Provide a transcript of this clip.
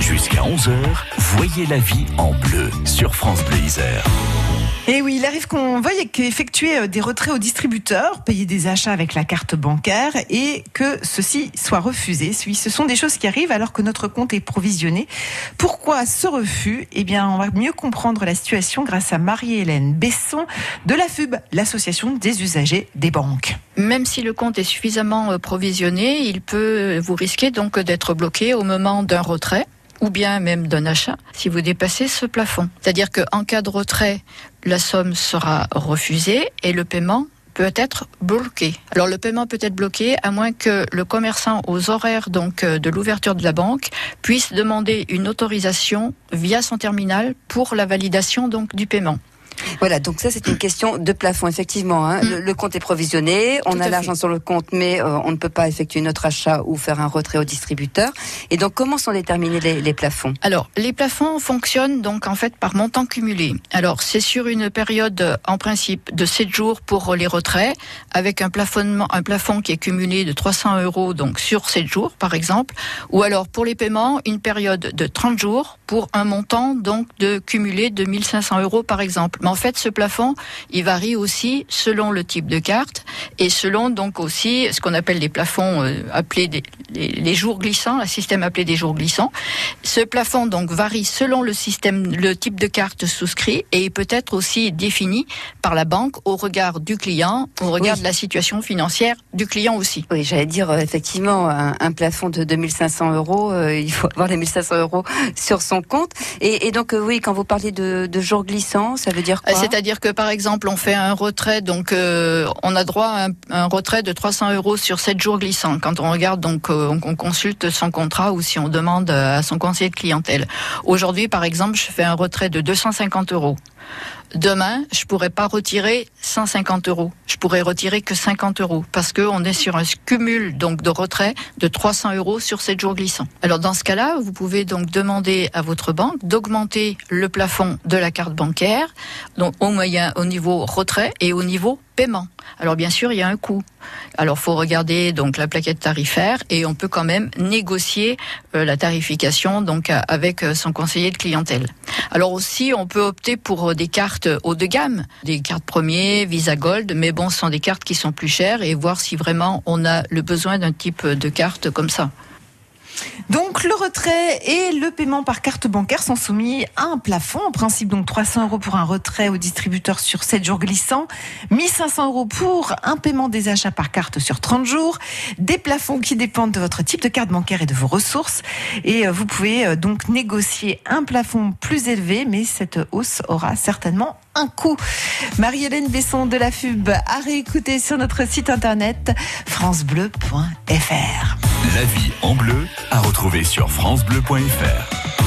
Jusqu'à 11h, voyez la vie en bleu sur France Bleu Isère. Et oui, il arrive qu'on veuille effectuer euh, des retraits au distributeur, payer des achats avec la carte bancaire et que ceci soit refusé. Ce sont des choses qui arrivent alors que notre compte est provisionné. Pourquoi ce refus? Eh bien, on va mieux comprendre la situation grâce à Marie-Hélène Besson de la FUB, l'association des usagers des banques. Même si le compte est suffisamment euh, provisionné, il peut vous risquer donc d'être bloqué au moment d'un retrait ou bien même d'un achat si vous dépassez ce plafond. C'est-à-dire qu'en cas de retrait, la somme sera refusée et le paiement peut être bloqué. Alors le paiement peut être bloqué à moins que le commerçant aux horaires euh, de l'ouverture de la banque puisse demander une autorisation via son terminal pour la validation du paiement. Voilà, donc ça c'est une question de plafond, effectivement. Hein. Mm. Le, compte est provisionné, on a l'argent sur le compte, mais euh, on ne peut pas effectuer notre achat ou faire un retrait au distributeur. Et donc comment sont déterminés les, plafonds? Alors, les plafonds fonctionnent donc en fait par montant cumulé. Alors, c'est sur une période en principe de 7 jours pour les retraits, avec un plafonnement, un plafond qui est cumulé de 300 euros donc sur 7 jours par exemple, ou alors pour les paiements, une période de 30 jours pour un montant donc de cumulé de 1500 euros par exemple. Mais en fait, ce plafond, il varie aussi selon le type de carte et selon donc aussi ce qu'on appelle les plafonds euh, appelés des, les, jours glissants, un système appelé des jours glissants. Ce plafond donc varie selon le système, le type de carte souscrit et peut être aussi défini par la banque au regard du client, au regard de la situation financière du client aussi. Oui, j'allais dire euh, effectivement un, plafond de 2500 euros, euh, il faut avoir les 1500 euros sur son compte. Et, donc oui, quand vous parlez de, de jours glissants, ça veut dire euh, c'est-à-dire que par exemple, on fait un retrait, donc euh, on a droit à un, retrait de 300 euros sur 7 jours glissants. Quand on regarde, donc euh, on, consulte son contrat ou si on demande à son conseiller de clientèle. Aujourd'hui, par exemple, je fais un retrait de 250 euros. Demain, je pourrais pas retirer 150 euros. Je pourrais retirer que 50 euros parce qu'on est sur un cumul donc de retrait de 300 euros sur 7 jours glissants. Alors dans ce cas-là, vous pouvez donc demander à votre banque d'augmenter le plafond de la carte bancaire, donc au moyen, au niveau retrait et au niveau Alors bien sûr, il y a un coût. Alors faut regarder donc la plaquette tarifaire et on peut quand même négocier euh, la tarification donc avec euh, son conseiller de clientèle. Alors aussi, on peut opter pour euh, des cartes haut de gamme, des cartes premiers, Visa Gold, mais bon, ce sont des cartes qui sont plus chères et voir si vraiment on a le besoin d'un type de carte comme ça. Donc le retrait et le paiement par carte bancaire sont soumis à un plafond, en principe donc 300 euros pour un retrait au distributeur sur 7 jours glissants, 1500 euros pour un paiement des achats par carte sur 30 jours, des plafonds qui dépendent de votre type de carte bancaire et de vos ressources. Et euh, vous pouvez euh, donc négocier un plafond plus élevé, mais cette hausse aura certainement un coût. Marie-Hélène Besson de la FUB à réécouter sur notre site internet francebleu.fr. La vie en bleu à retrouver sur francebleu.fr.